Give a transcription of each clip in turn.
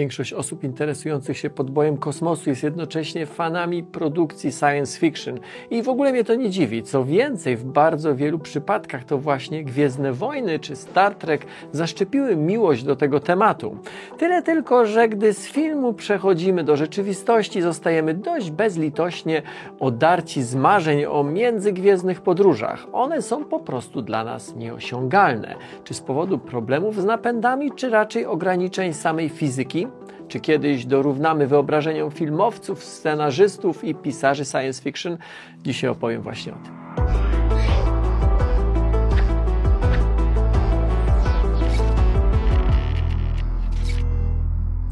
Większość osób interesujących się podbojem kosmosu jest jednocześnie fanami produkcji science fiction. I w ogóle mnie to nie dziwi. Co więcej, w bardzo wielu przypadkach to właśnie Gwiezdne Wojny czy Star Trek zaszczepiły miłość do tego tematu. Tyle tylko, że gdy z filmu przechodzimy do rzeczywistości, zostajemy dość bezlitośnie odarci z marzeń o międzygwiezdnych podróżach. One są po prostu dla nas nieosiągalne. Czy z powodu problemów z napędami, czy raczej ograniczeń samej fizyki? Czy kiedyś dorównamy wyobrażeniom filmowców, scenarzystów i pisarzy science fiction? Dzisiaj opowiem właśnie o tym.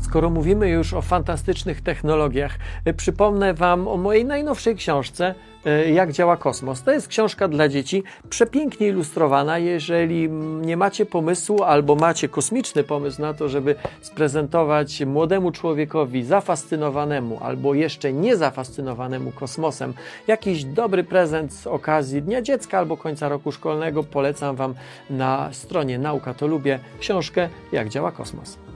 Skoro mówimy już o fantastycznych technologiach, przypomnę Wam o mojej najnowszej książce Jak działa kosmos. To jest książka dla dzieci, przepięknie ilustrowana. Jeżeli nie macie pomysłu albo macie kosmiczny pomysł na to, żeby sprezentować młodemu człowiekowi zafascynowanemu albo jeszcze nie zafascynowanemu kosmosem jakiś dobry prezent z okazji Dnia Dziecka albo końca roku szkolnego, polecam Wam na stronie Nauka to Lubię książkę Jak działa kosmos.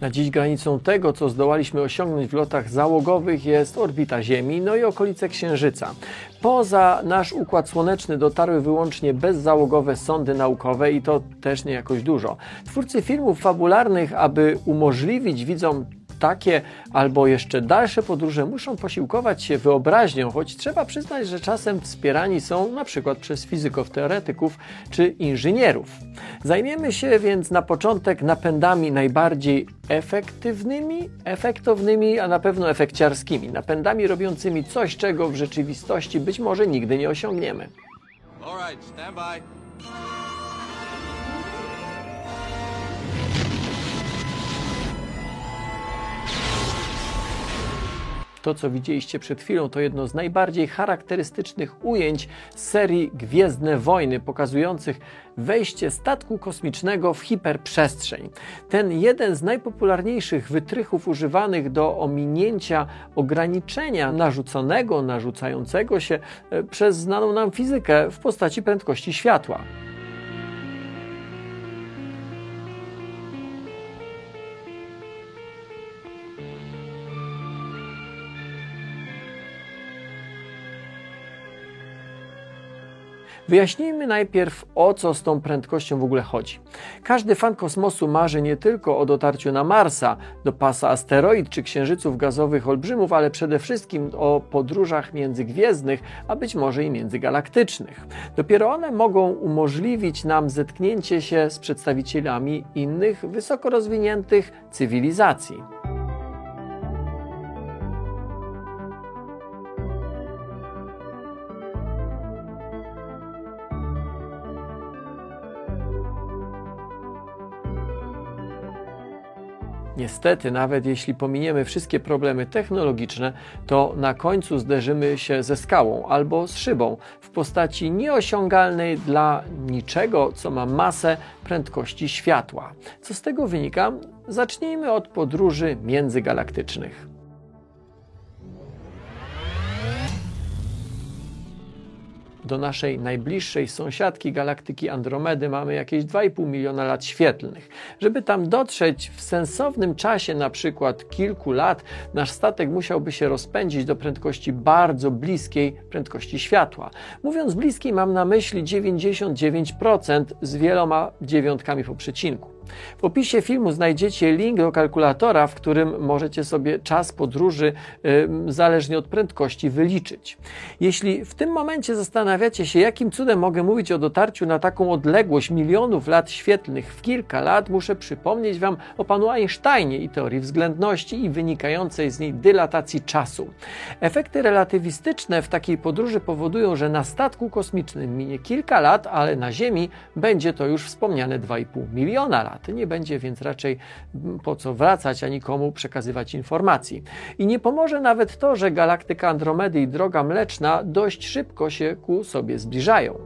Na dziś granicą tego, co zdołaliśmy osiągnąć w lotach załogowych, jest orbita Ziemi, no i okolice Księżyca. Poza nasz układ słoneczny dotarły wyłącznie bezzałogowe sondy naukowe i to też nie jakoś dużo. Twórcy filmów fabularnych, aby umożliwić widzom takie albo jeszcze dalsze podróże muszą posiłkować się wyobraźnią, choć trzeba przyznać, że czasem wspierani są na przykład przez fizyków, teoretyków czy inżynierów. Zajmiemy się więc na początek napędami najbardziej efektywnymi, efektownymi, a na pewno efekciarskimi. Napędami robiącymi coś, czego w rzeczywistości być może nigdy nie osiągniemy. All right, stand by. To, co widzieliście przed chwilą, to jedno z najbardziej charakterystycznych ujęć serii Gwiezdne Wojny, pokazujących wejście statku kosmicznego w hiperprzestrzeń. Ten jeden z najpopularniejszych wytrychów używanych do ominięcia ograniczenia narzuconego, narzucającego się e, przez znaną nam fizykę w postaci prędkości światła. Wyjaśnijmy najpierw, o co z tą prędkością w ogóle chodzi. Każdy fan kosmosu marzy nie tylko o dotarciu na Marsa, do pasa asteroid czy księżyców gazowych olbrzymów, ale przede wszystkim o podróżach międzygwiezdnych, a być może i międzygalaktycznych. Dopiero one mogą umożliwić nam zetknięcie się z przedstawicielami innych wysoko rozwiniętych cywilizacji. Niestety, nawet jeśli pominiemy wszystkie problemy technologiczne, to na końcu zderzymy się ze skałą albo z szybą w postaci nieosiągalnej dla niczego, co ma masę prędkości światła. Co z tego wynika? Zacznijmy od podróży międzygalaktycznych. Do naszej najbliższej sąsiadki galaktyki Andromedy mamy jakieś 2,5 miliona lat świetlnych. Żeby tam dotrzeć w sensownym czasie, na przykład kilku lat, nasz statek musiałby się rozpędzić do prędkości bardzo bliskiej prędkości światła. Mówiąc bliskiej, mam na myśli 99% z wieloma dziewiątkami po przecinku. W opisie filmu znajdziecie link do kalkulatora, w którym możecie sobie czas podróży zależnie od prędkości wyliczyć. Jeśli w tym momencie zastanawiacie się, jakim cudem mogę mówić o dotarciu na taką odległość milionów lat świetlnych w kilka lat, muszę przypomnieć Wam o panu Einsteinie i teorii względności i wynikającej z niej dylatacji czasu. Efekty relatywistyczne w takiej podróży powodują, że na statku kosmicznym minie kilka lat, ale na Ziemi będzie to już wspomniane 2,5 miliona lat. Nie będzie więc raczej po co wracać, ani komu przekazywać informacji. I nie pomoże nawet to, że galaktyka Andromedy i Droga Mleczna dość szybko się ku sobie zbliżają.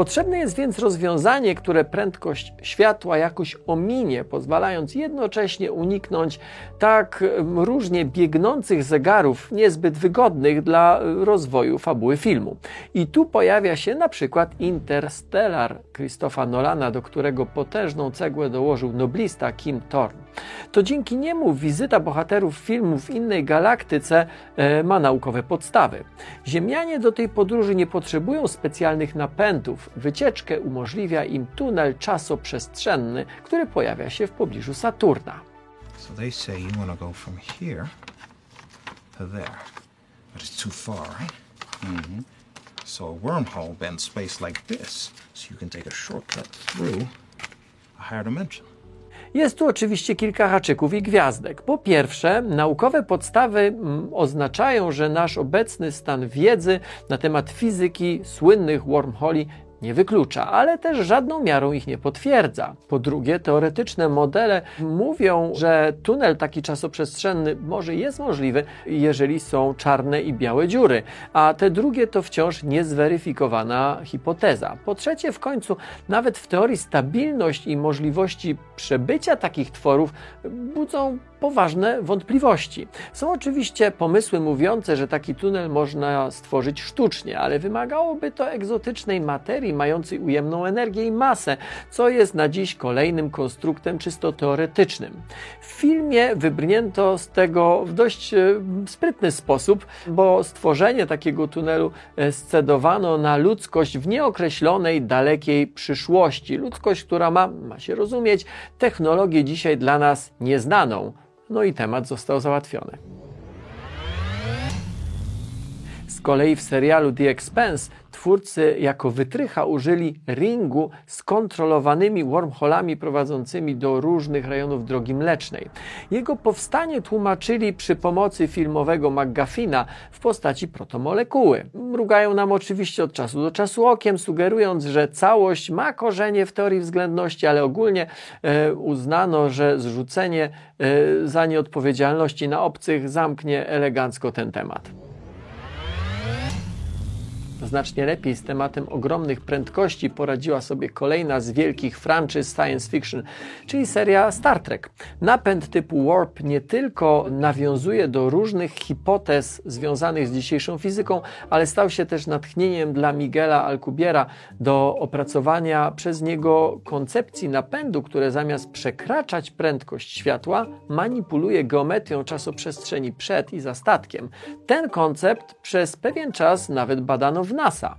Potrzebne jest więc rozwiązanie, które prędkość światła jakoś ominie, pozwalając jednocześnie uniknąć tak różnie biegnących zegarów, niezbyt wygodnych dla rozwoju fabuły filmu. I tu pojawia się na przykład Interstellar Christopha Nolana, do którego potężną cegłę dołożył noblista Kim Thorne. To dzięki niemu wizyta bohaterów filmu w innej galaktyce e, ma naukowe podstawy. Ziemianie do tej podróży nie potrzebują specjalnych napędów. Wycieczkę umożliwia im tunel czasoprzestrzenny, który pojawia się w pobliżu Saturna. So they say you want to go from here to there. But it's too far, right? Mm-hmm. So a wormhole bends space like this, so you can take a shortcut through a higher dimension. Jest tu oczywiście kilka haczyków i gwiazdek. Po pierwsze, naukowe podstawy mm, oznaczają, że nasz obecny stan wiedzy na temat fizyki słynnych wormholi nie wyklucza, ale też żadną miarą ich nie potwierdza. Po drugie, teoretyczne modele mówią, że tunel taki czasoprzestrzenny może jest możliwy, jeżeli są czarne i białe dziury, a te drugie to wciąż niezweryfikowana hipoteza. Po trzecie, w końcu, nawet w teorii stabilność i możliwości przebycia takich tworów budzą poważne wątpliwości. Są oczywiście pomysły mówiące, że taki tunel można stworzyć sztucznie, ale wymagałoby to egzotycznej materii mającej ujemną energię i masę, co jest na dziś kolejnym konstruktem czysto teoretycznym. W filmie wybrnięto z tego w dość e, sprytny sposób, bo stworzenie takiego tunelu e, scedowano na ludzkość w nieokreślonej, dalekiej przyszłości. Ludzkość, która ma, ma się rozumieć, technologię dzisiaj dla nas nieznaną. No i temat został załatwiony. Z kolei w serialu The Expense twórcy jako wytrycha użyli ringu z kontrolowanymi wormholami prowadzącymi do różnych rejonów drogi mlecznej. Jego powstanie tłumaczyli przy pomocy filmowego McGuffina w postaci protomolekuły. Mrugają nam oczywiście od czasu do czasu okiem, sugerując, że całość ma korzenie w teorii względności, ale ogólnie e, uznano, że zrzucenie e, za nieodpowiedzialności na obcych zamknie elegancko ten temat. Znacznie lepiej z tematem ogromnych prędkości poradziła sobie kolejna z wielkich franczyz science fiction, czyli seria Star Trek. Napęd typu Warp nie tylko nawiązuje do różnych hipotez związanych z dzisiejszą fizyką, ale stał się też natchnieniem dla Miguela Alcubierra do opracowania przez niego koncepcji napędu, które zamiast przekraczać prędkość światła, manipuluje geometrią czasoprzestrzeni przed i za statkiem. Ten koncept przez pewien czas nawet badano w NASA.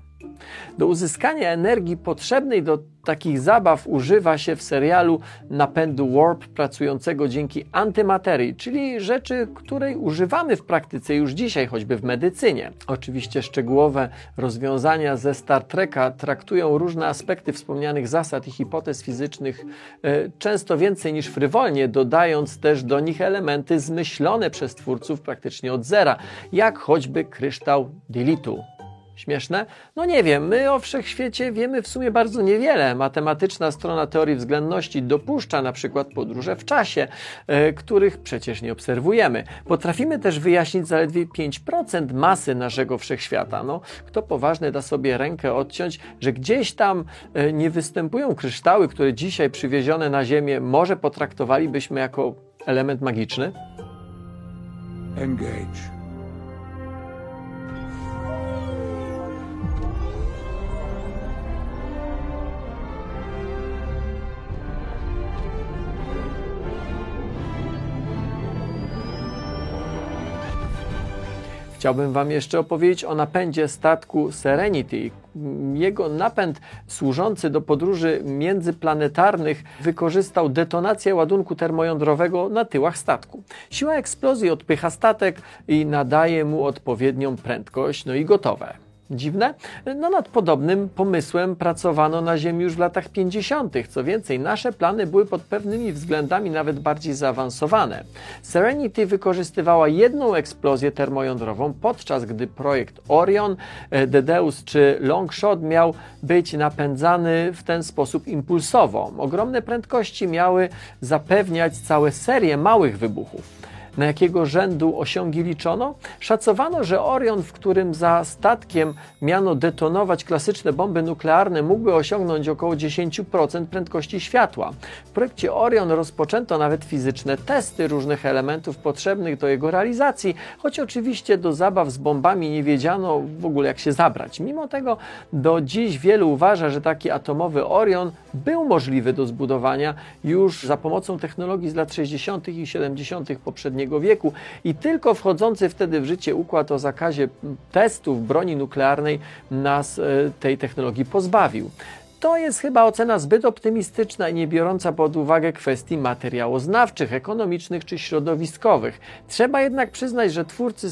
Do uzyskania energii potrzebnej do takich zabaw używa się w serialu napędu Warp pracującego dzięki antymaterii, czyli rzeczy, której używamy w praktyce już dzisiaj, choćby w medycynie. Oczywiście szczegółowe rozwiązania ze Star Treka traktują różne aspekty wspomnianych zasad i hipotez fizycznych e, często więcej niż frywolnie, dodając też do nich elementy zmyślone przez twórców praktycznie od zera, jak choćby kryształ Dilitu. Śmieszne? No nie wiem, my o wszechświecie wiemy w sumie bardzo niewiele. Matematyczna strona teorii względności dopuszcza na przykład podróże w czasie, e, których przecież nie obserwujemy. Potrafimy też wyjaśnić zaledwie 5% masy naszego wszechświata. No, kto poważny da sobie rękę odciąć, że gdzieś tam e, nie występują kryształy, które dzisiaj przywiezione na Ziemię może potraktowalibyśmy jako element magiczny? Engage. Chciałbym Wam jeszcze opowiedzieć o napędzie statku Serenity. Jego napęd służący do podróży międzyplanetarnych wykorzystał detonację ładunku termojądrowego na tyłach statku. Siła eksplozji odpycha statek i nadaje mu odpowiednią prędkość, no i gotowe. Dziwne? No nad podobnym pomysłem pracowano na Ziemi już w latach 50. Co więcej, nasze plany były pod pewnymi względami nawet bardziej zaawansowane. Serenity wykorzystywała jedną eksplozję termojądrową, podczas gdy projekt Orion, Dedeus czy Longshot miał być napędzany w ten sposób impulsowo. Ogromne prędkości miały zapewniać całe serię małych wybuchów. Na jakiego rzędu osiągi liczono? Szacowano, że Orion, w którym za statkiem miano detonować klasyczne bomby nuklearne, mógłby osiągnąć około 10% prędkości światła. W projekcie Orion rozpoczęto nawet fizyczne testy różnych elementów potrzebnych do jego realizacji, choć oczywiście do zabaw z bombami nie wiedziano w ogóle jak się zabrać. Mimo tego do dziś wielu uważa, że taki atomowy Orion był możliwy do zbudowania już za pomocą technologii z lat 60. i 70. poprzedniego wieku i tylko wchodzący wtedy w życie układ o zakazie testów broni nuklearnej nas e, tej technologii pozbawił. To jest chyba ocena zbyt optymistyczna i nie biorąca pod uwagę kwestii materiałoznawczych, ekonomicznych czy środowiskowych. Trzeba jednak przyznać, że twórcy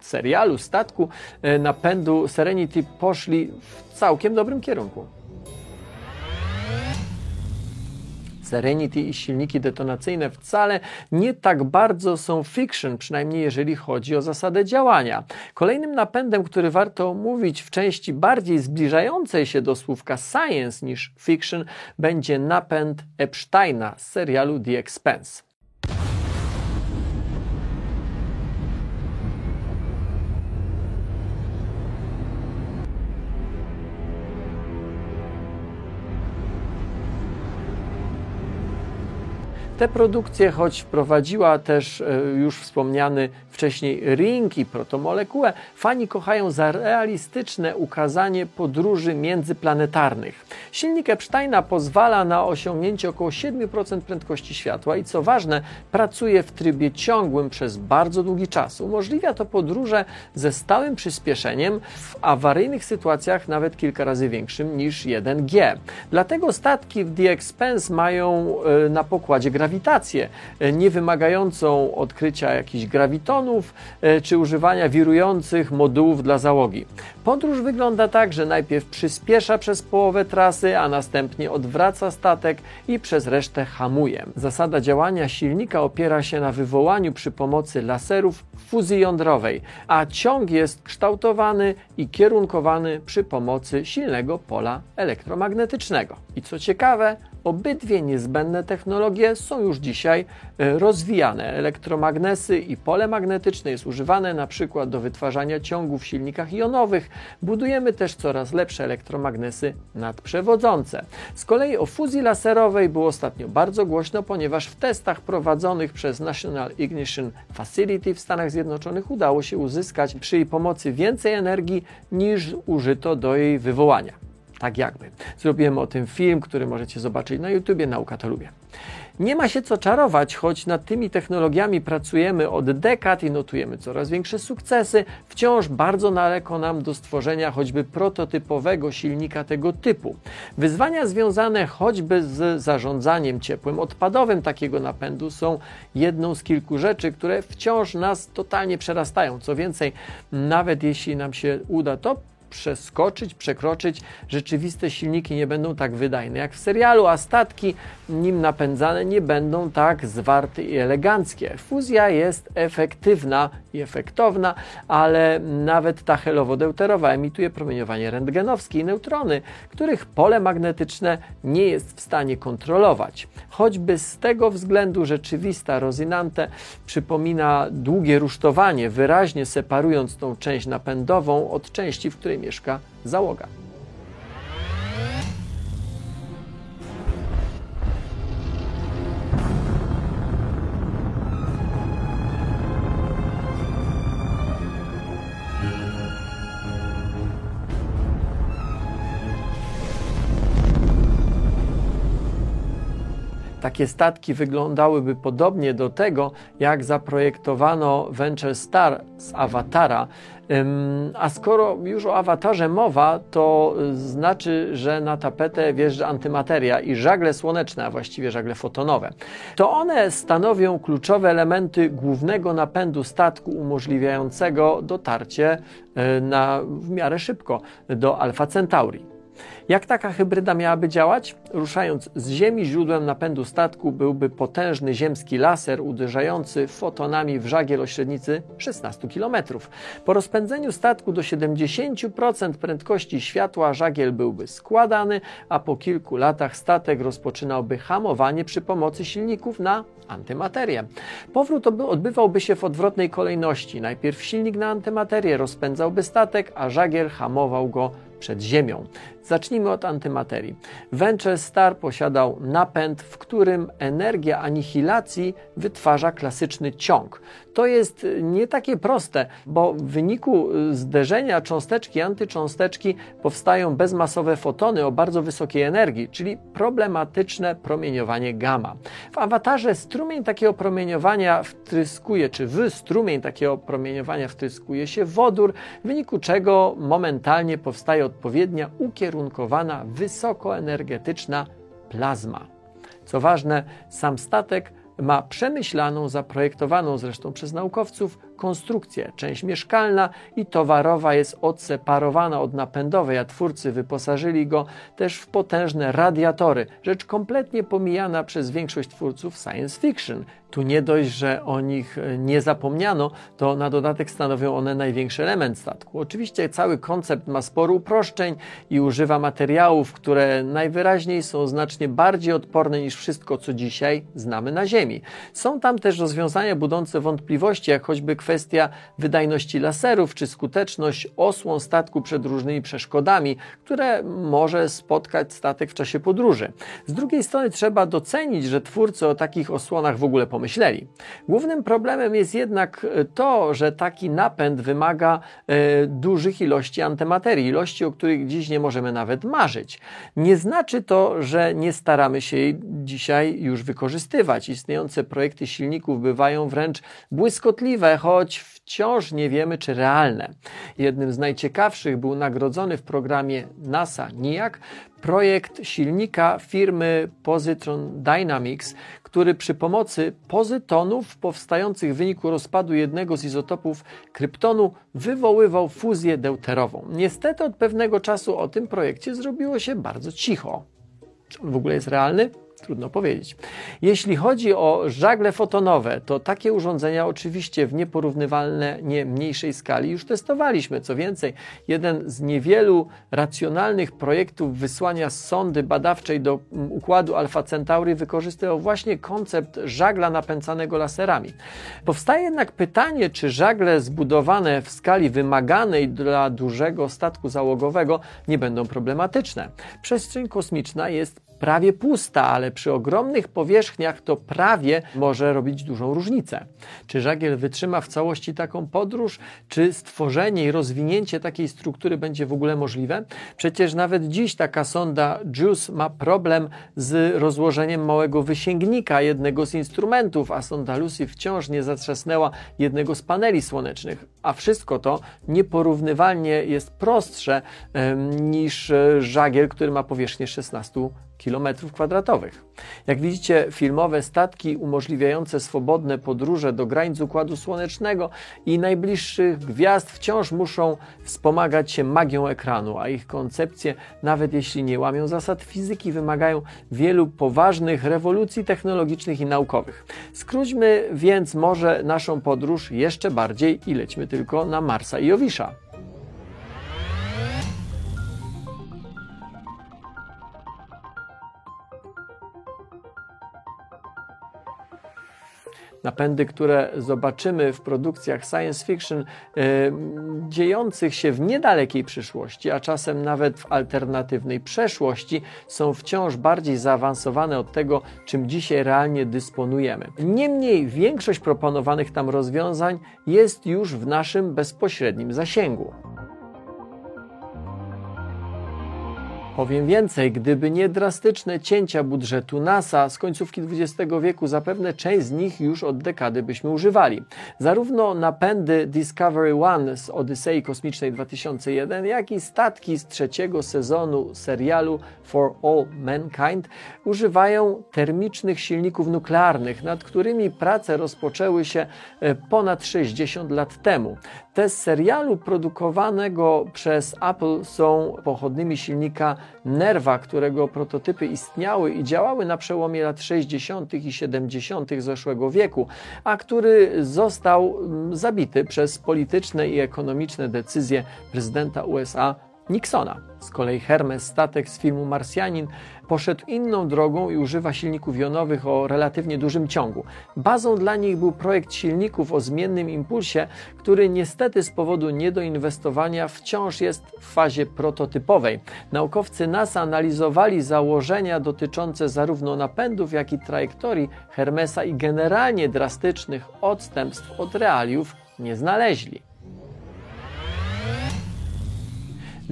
serialu, statku e, napędu Serenity poszli w całkiem dobrym kierunku. Serenity i silniki detonacyjne wcale nie tak bardzo są fiction, przynajmniej jeżeli chodzi o zasadę działania. Kolejnym napędem, który warto omówić w części bardziej zbliżającej się do słówka science niż fiction, będzie napęd Epsteina z serialu The Expense. Te produkcje, choć wprowadziła też e, już wspomniany wcześniej ring i protomolekułę, fani kochają za realistyczne ukazanie podróży międzyplanetarnych. Silnik Epsteina pozwala na osiągnięcie około 7% prędkości światła i co ważne, pracuje w trybie ciągłym przez bardzo długi czas. Umożliwia to podróże ze stałym przyspieszeniem w awaryjnych sytuacjach nawet kilka razy większym niż 1G. Dlatego statki w The Expense mają e, na pokładzie grawitację, e, nie wymagającą odkrycia jakichś gravitonów e, czy używania wirujących modułów dla załogi. Podróż wygląda tak, że najpierw przyspiesza przez połowę trasy, a następnie odwraca statek i przez resztę hamuje. Zasada działania silnika opiera się na wywołaniu przy pomocy laserów fuzji jądrowej, a ciąg jest kształtowany i kierunkowany przy pomocy silnego pola elektromagnetycznego. I co ciekawe, Obydwie niezbędne technologie są już dzisiaj e, rozwijane. Elektromagnesy i pole magnetyczne jest używane przykład do wytwarzania ciągów w silnikach jonowych. Budujemy też coraz lepsze elektromagnesy nadprzewodzące. Z kolei o fuzji laserowej było ostatnio bardzo głośno, ponieważ w testach prowadzonych przez National Ignition Facility w Stanach Zjednoczonych udało się uzyskać przy jej pomocy więcej energii niż użyto do jej wywołania tak jakby. Zrobiłem o tym film, który możecie zobaczyć na YouTubie, Nauka to lubię. Nie ma się co czarować, choć nad tymi technologiami pracujemy od dekad i notujemy coraz większe sukcesy, wciąż bardzo daleko nam do stworzenia choćby prototypowego silnika tego typu. Wyzwania związane choćby z zarządzaniem ciepłem odpadowym takiego napędu są jedną z kilku rzeczy, które wciąż nas totalnie przerastają. Co więcej, nawet jeśli nam się uda to przeskoczyć, przekroczyć. Rzeczywiste silniki nie będą tak wydajne jak w serialu, a statki nim napędzane nie będą tak zwarte i eleganckie. Fuzja jest efektywna i efektowna, ale nawet ta helowo-deuterowa emituje promieniowanie rentgenowskie i neutrony, których pole magnetyczne nie jest w stanie kontrolować. Choćby z tego względu rzeczywista Rosinante przypomina długie rusztowanie, wyraźnie separując tą część napędową od części, w której mieszka załoga. Takie statki wyglądałyby podobnie do tego, jak zaprojektowano Venture Star z Awatara. A skoro już o awatarze mowa, to znaczy, że na tapetę wjeżdża antymateria i żagle słoneczne, a właściwie żagle fotonowe. To one stanowią kluczowe elementy głównego napędu statku umożliwiającego dotarcie e, na, w miarę szybko do Alfa Centauri. Jak taka hybryda miałaby działać? Ruszając z Ziemi, źródłem napędu statku byłby potężny ziemski laser uderzający fotonami w żagiel o średnicy 16 km. Po rozpędzeniu statku do 70% prędkości światła żagiel byłby składany, a po kilku latach statek rozpoczynałby hamowanie przy pomocy silników na antymaterię. Powrót odbywałby się w odwrotnej kolejności. Najpierw silnik na antymaterię rozpędzałby statek, a żagiel hamował go przed Ziemią. Zacznijmy od antymaterii. Venture Star posiadał napęd, w którym energia anihilacji wytwarza klasyczny ciąg. To jest nie takie proste, bo w wyniku zderzenia cząsteczki antycząsteczki powstają bezmasowe fotony o bardzo wysokiej energii, czyli problematyczne promieniowanie gamma. W awatarze strumień takiego promieniowania wtryskuje, czy w strumień takiego promieniowania wtryskuje się wodór, w wyniku czego momentalnie powstaje odpowiednia ukierunkowana, wysokoenergetyczna plazma. Co ważne, sam statek ma przemyślaną, zaprojektowaną zresztą przez naukowców konstrukcję. Część mieszkalna i towarowa jest odseparowana od napędowej, a twórcy wyposażyli go też w potężne radiatory, rzecz kompletnie pomijana przez większość twórców science fiction. Tu nie dość, że o nich e, nie zapomniano, to na dodatek stanowią one największy element statku. Oczywiście cały koncept ma sporo uproszczeń i używa materiałów, które najwyraźniej są znacznie bardziej odporne niż wszystko, co dzisiaj znamy na Ziemi. Są tam też rozwiązania budzące wątpliwości, jak choćby kwestia wydajności laserów czy skuteczność osłon statku przed różnymi przeszkodami, które może spotkać statek w czasie podróży. Z drugiej strony trzeba docenić, że twórcy o takich osłonach w ogóle pomyśleli. Głównym problemem jest jednak to, że taki napęd wymaga e, dużych ilości antymaterii, ilości, o których dziś nie możemy nawet marzyć. Nie znaczy to, że nie staramy się jej dzisiaj już wykorzystywać. Istniejące projekty silników bywają wręcz błyskotliwe, choć wciąż nie wiemy, czy realne. Jednym z najciekawszych był nagrodzony w programie NASA NIAC projekt silnika firmy Positron Dynamics, który przy pomocy pozytonów powstających w wyniku rozpadu jednego z izotopów kryptonu wywoływał fuzję deuterową. Niestety od pewnego czasu o tym projekcie zrobiło się bardzo cicho. Czy on w ogóle jest realny? Trudno powiedzieć. Jeśli chodzi o żagle fotonowe, to takie urządzenia oczywiście w nieporównywalnie mniejszej skali już testowaliśmy. Co więcej, jeden z niewielu racjonalnych projektów wysłania sondy badawczej do mm, układu Alpha Centauri wykorzystywał właśnie koncept żagla napędzanego laserami. Powstaje jednak pytanie, czy żagle zbudowane w skali wymaganej dla dużego statku załogowego nie będą problematyczne. Przestrzeń kosmiczna jest prawie pusta, ale przy ogromnych powierzchniach to prawie może robić dużą różnicę. Czy żagiel wytrzyma w całości taką podróż? Czy stworzenie i rozwinięcie takiej struktury będzie w ogóle możliwe? Przecież nawet dziś taka sonda JUICE ma problem z rozłożeniem małego wysięgnika jednego z instrumentów, a sonda Lucy wciąż nie zatrzasnęła jednego z paneli słonecznych. A wszystko to nieporównywalnie jest prostsze niż e, żagiel, który ma powierzchnię 16 km2. Jak widzicie, filmowe statki umożliwiające swobodne podróże do granic Układu Słonecznego i najbliższych gwiazd wciąż muszą wspomagać się magią ekranu, a ich koncepcje, nawet jeśli nie łamią zasad fizyki, wymagają wielu poważnych rewolucji technologicznych i naukowych. Skróćmy więc może naszą podróż jeszcze bardziej i lećmy tylko na Marsa i Jowisza. Napędy, które zobaczymy w produkcjach science fiction e, dziejących się w niedalekiej przyszłości, a czasem nawet w alternatywnej przeszłości, są wciąż bardziej zaawansowane od tego, czym dzisiaj realnie dysponujemy. Niemniej większość proponowanych tam rozwiązań jest już w naszym bezpośrednim zasięgu. Powiem więcej, gdyby nie drastyczne cięcia budżetu NASA z końcówki XX wieku, zapewne część z nich już od dekady byśmy używali. Zarówno napędy Discovery One z Odysei Kosmicznej 2001, jak i statki z trzeciego sezonu serialu For All Mankind używają termicznych silników nuklearnych, nad którymi prace rozpoczęły się e, ponad 60 lat temu. Te z serialu produkowanego przez Apple są pochodnymi silnika Nerva, którego prototypy istniały i działały na przełomie lat 60. i 70. zeszłego wieku, a który został mm, zabity przez polityczne i ekonomiczne decyzje prezydenta USA Nixona. Z kolei Hermes, statek z filmu Marsjanin, poszedł inną drogą i używa silników jonowych o relatywnie dużym ciągu. Bazą dla nich był projekt silników o zmiennym impulsie, który niestety z powodu niedoinwestowania wciąż jest w fazie prototypowej. Naukowcy NASA analizowali założenia dotyczące zarówno napędów, jak i trajektorii Hermesa i generalnie drastycznych odstępstw od realiów nie znaleźli.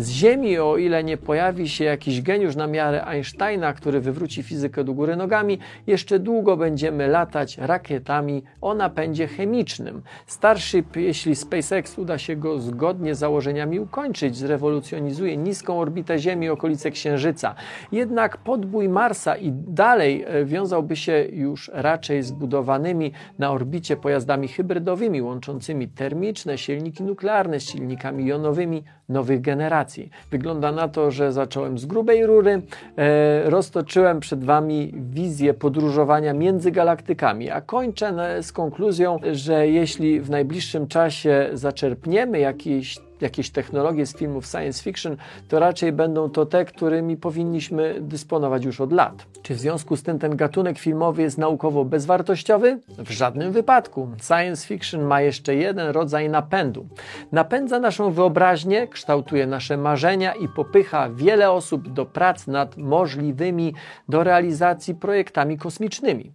Z Ziemi, o ile nie pojawi się jakiś geniusz na miarę Einsteina, który wywróci fizykę do góry nogami, jeszcze długo będziemy latać rakietami o napędzie chemicznym. Starship, jeśli SpaceX uda się go zgodnie z założeniami ukończyć, zrewolucjonizuje niską orbitę Ziemi, okolice Księżyca. Jednak podbój Marsa i dalej e, wiązałby się już raczej z budowanymi na orbicie pojazdami hybrydowymi, łączącymi termiczne silniki nuklearne z silnikami jonowymi nowych generacji. Wygląda na to, że zacząłem z grubej rury, e, roztoczyłem przed Wami wizję podróżowania między galaktykami, a kończę z konkluzją, że jeśli w najbliższym czasie zaczerpniemy jakiś jakieś technologie z filmów science fiction, to raczej będą to te, którymi powinniśmy dysponować już od lat. Czy w związku z tym ten gatunek filmowy jest naukowo bezwartościowy? W żadnym wypadku. Science fiction ma jeszcze jeden rodzaj napędu. Napędza naszą wyobraźnię, kształtuje nasze marzenia i popycha wiele osób do prac nad możliwymi do realizacji projektami kosmicznymi.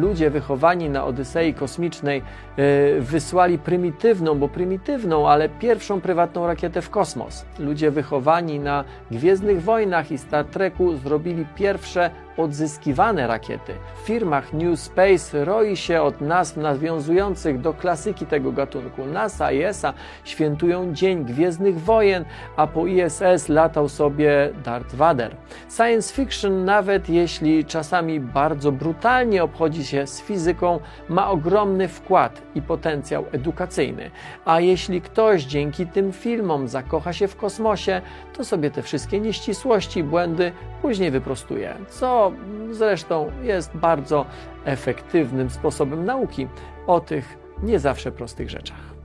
Ludzie wychowani na Odysei Kosmicznej e, wysłali prymitywną, bo prymitywną, ale pierwszą prywatną rakietę w kosmos. Ludzie wychowani na Gwiezdnych Wojnach i Star Treku zrobili pierwsze odzyskiwane rakiety. W firmach New Space roi się od nazw nawiązujących do klasyki tego gatunku. NASA i ESA świętują Dzień Gwiezdnych Wojen, a po ISS latał sobie Darth Vader. Science fiction, nawet jeśli czasami bardzo brutalnie obchodzi się z fizyką, ma ogromny wkład i potencjał edukacyjny. A jeśli ktoś dzięki tym filmom zakocha się w kosmosie, to sobie te wszystkie nieścisłości błędy później wyprostuje, zresztą jest bardzo efektywnym sposobem nauki o tych nie zawsze prostych rzeczach.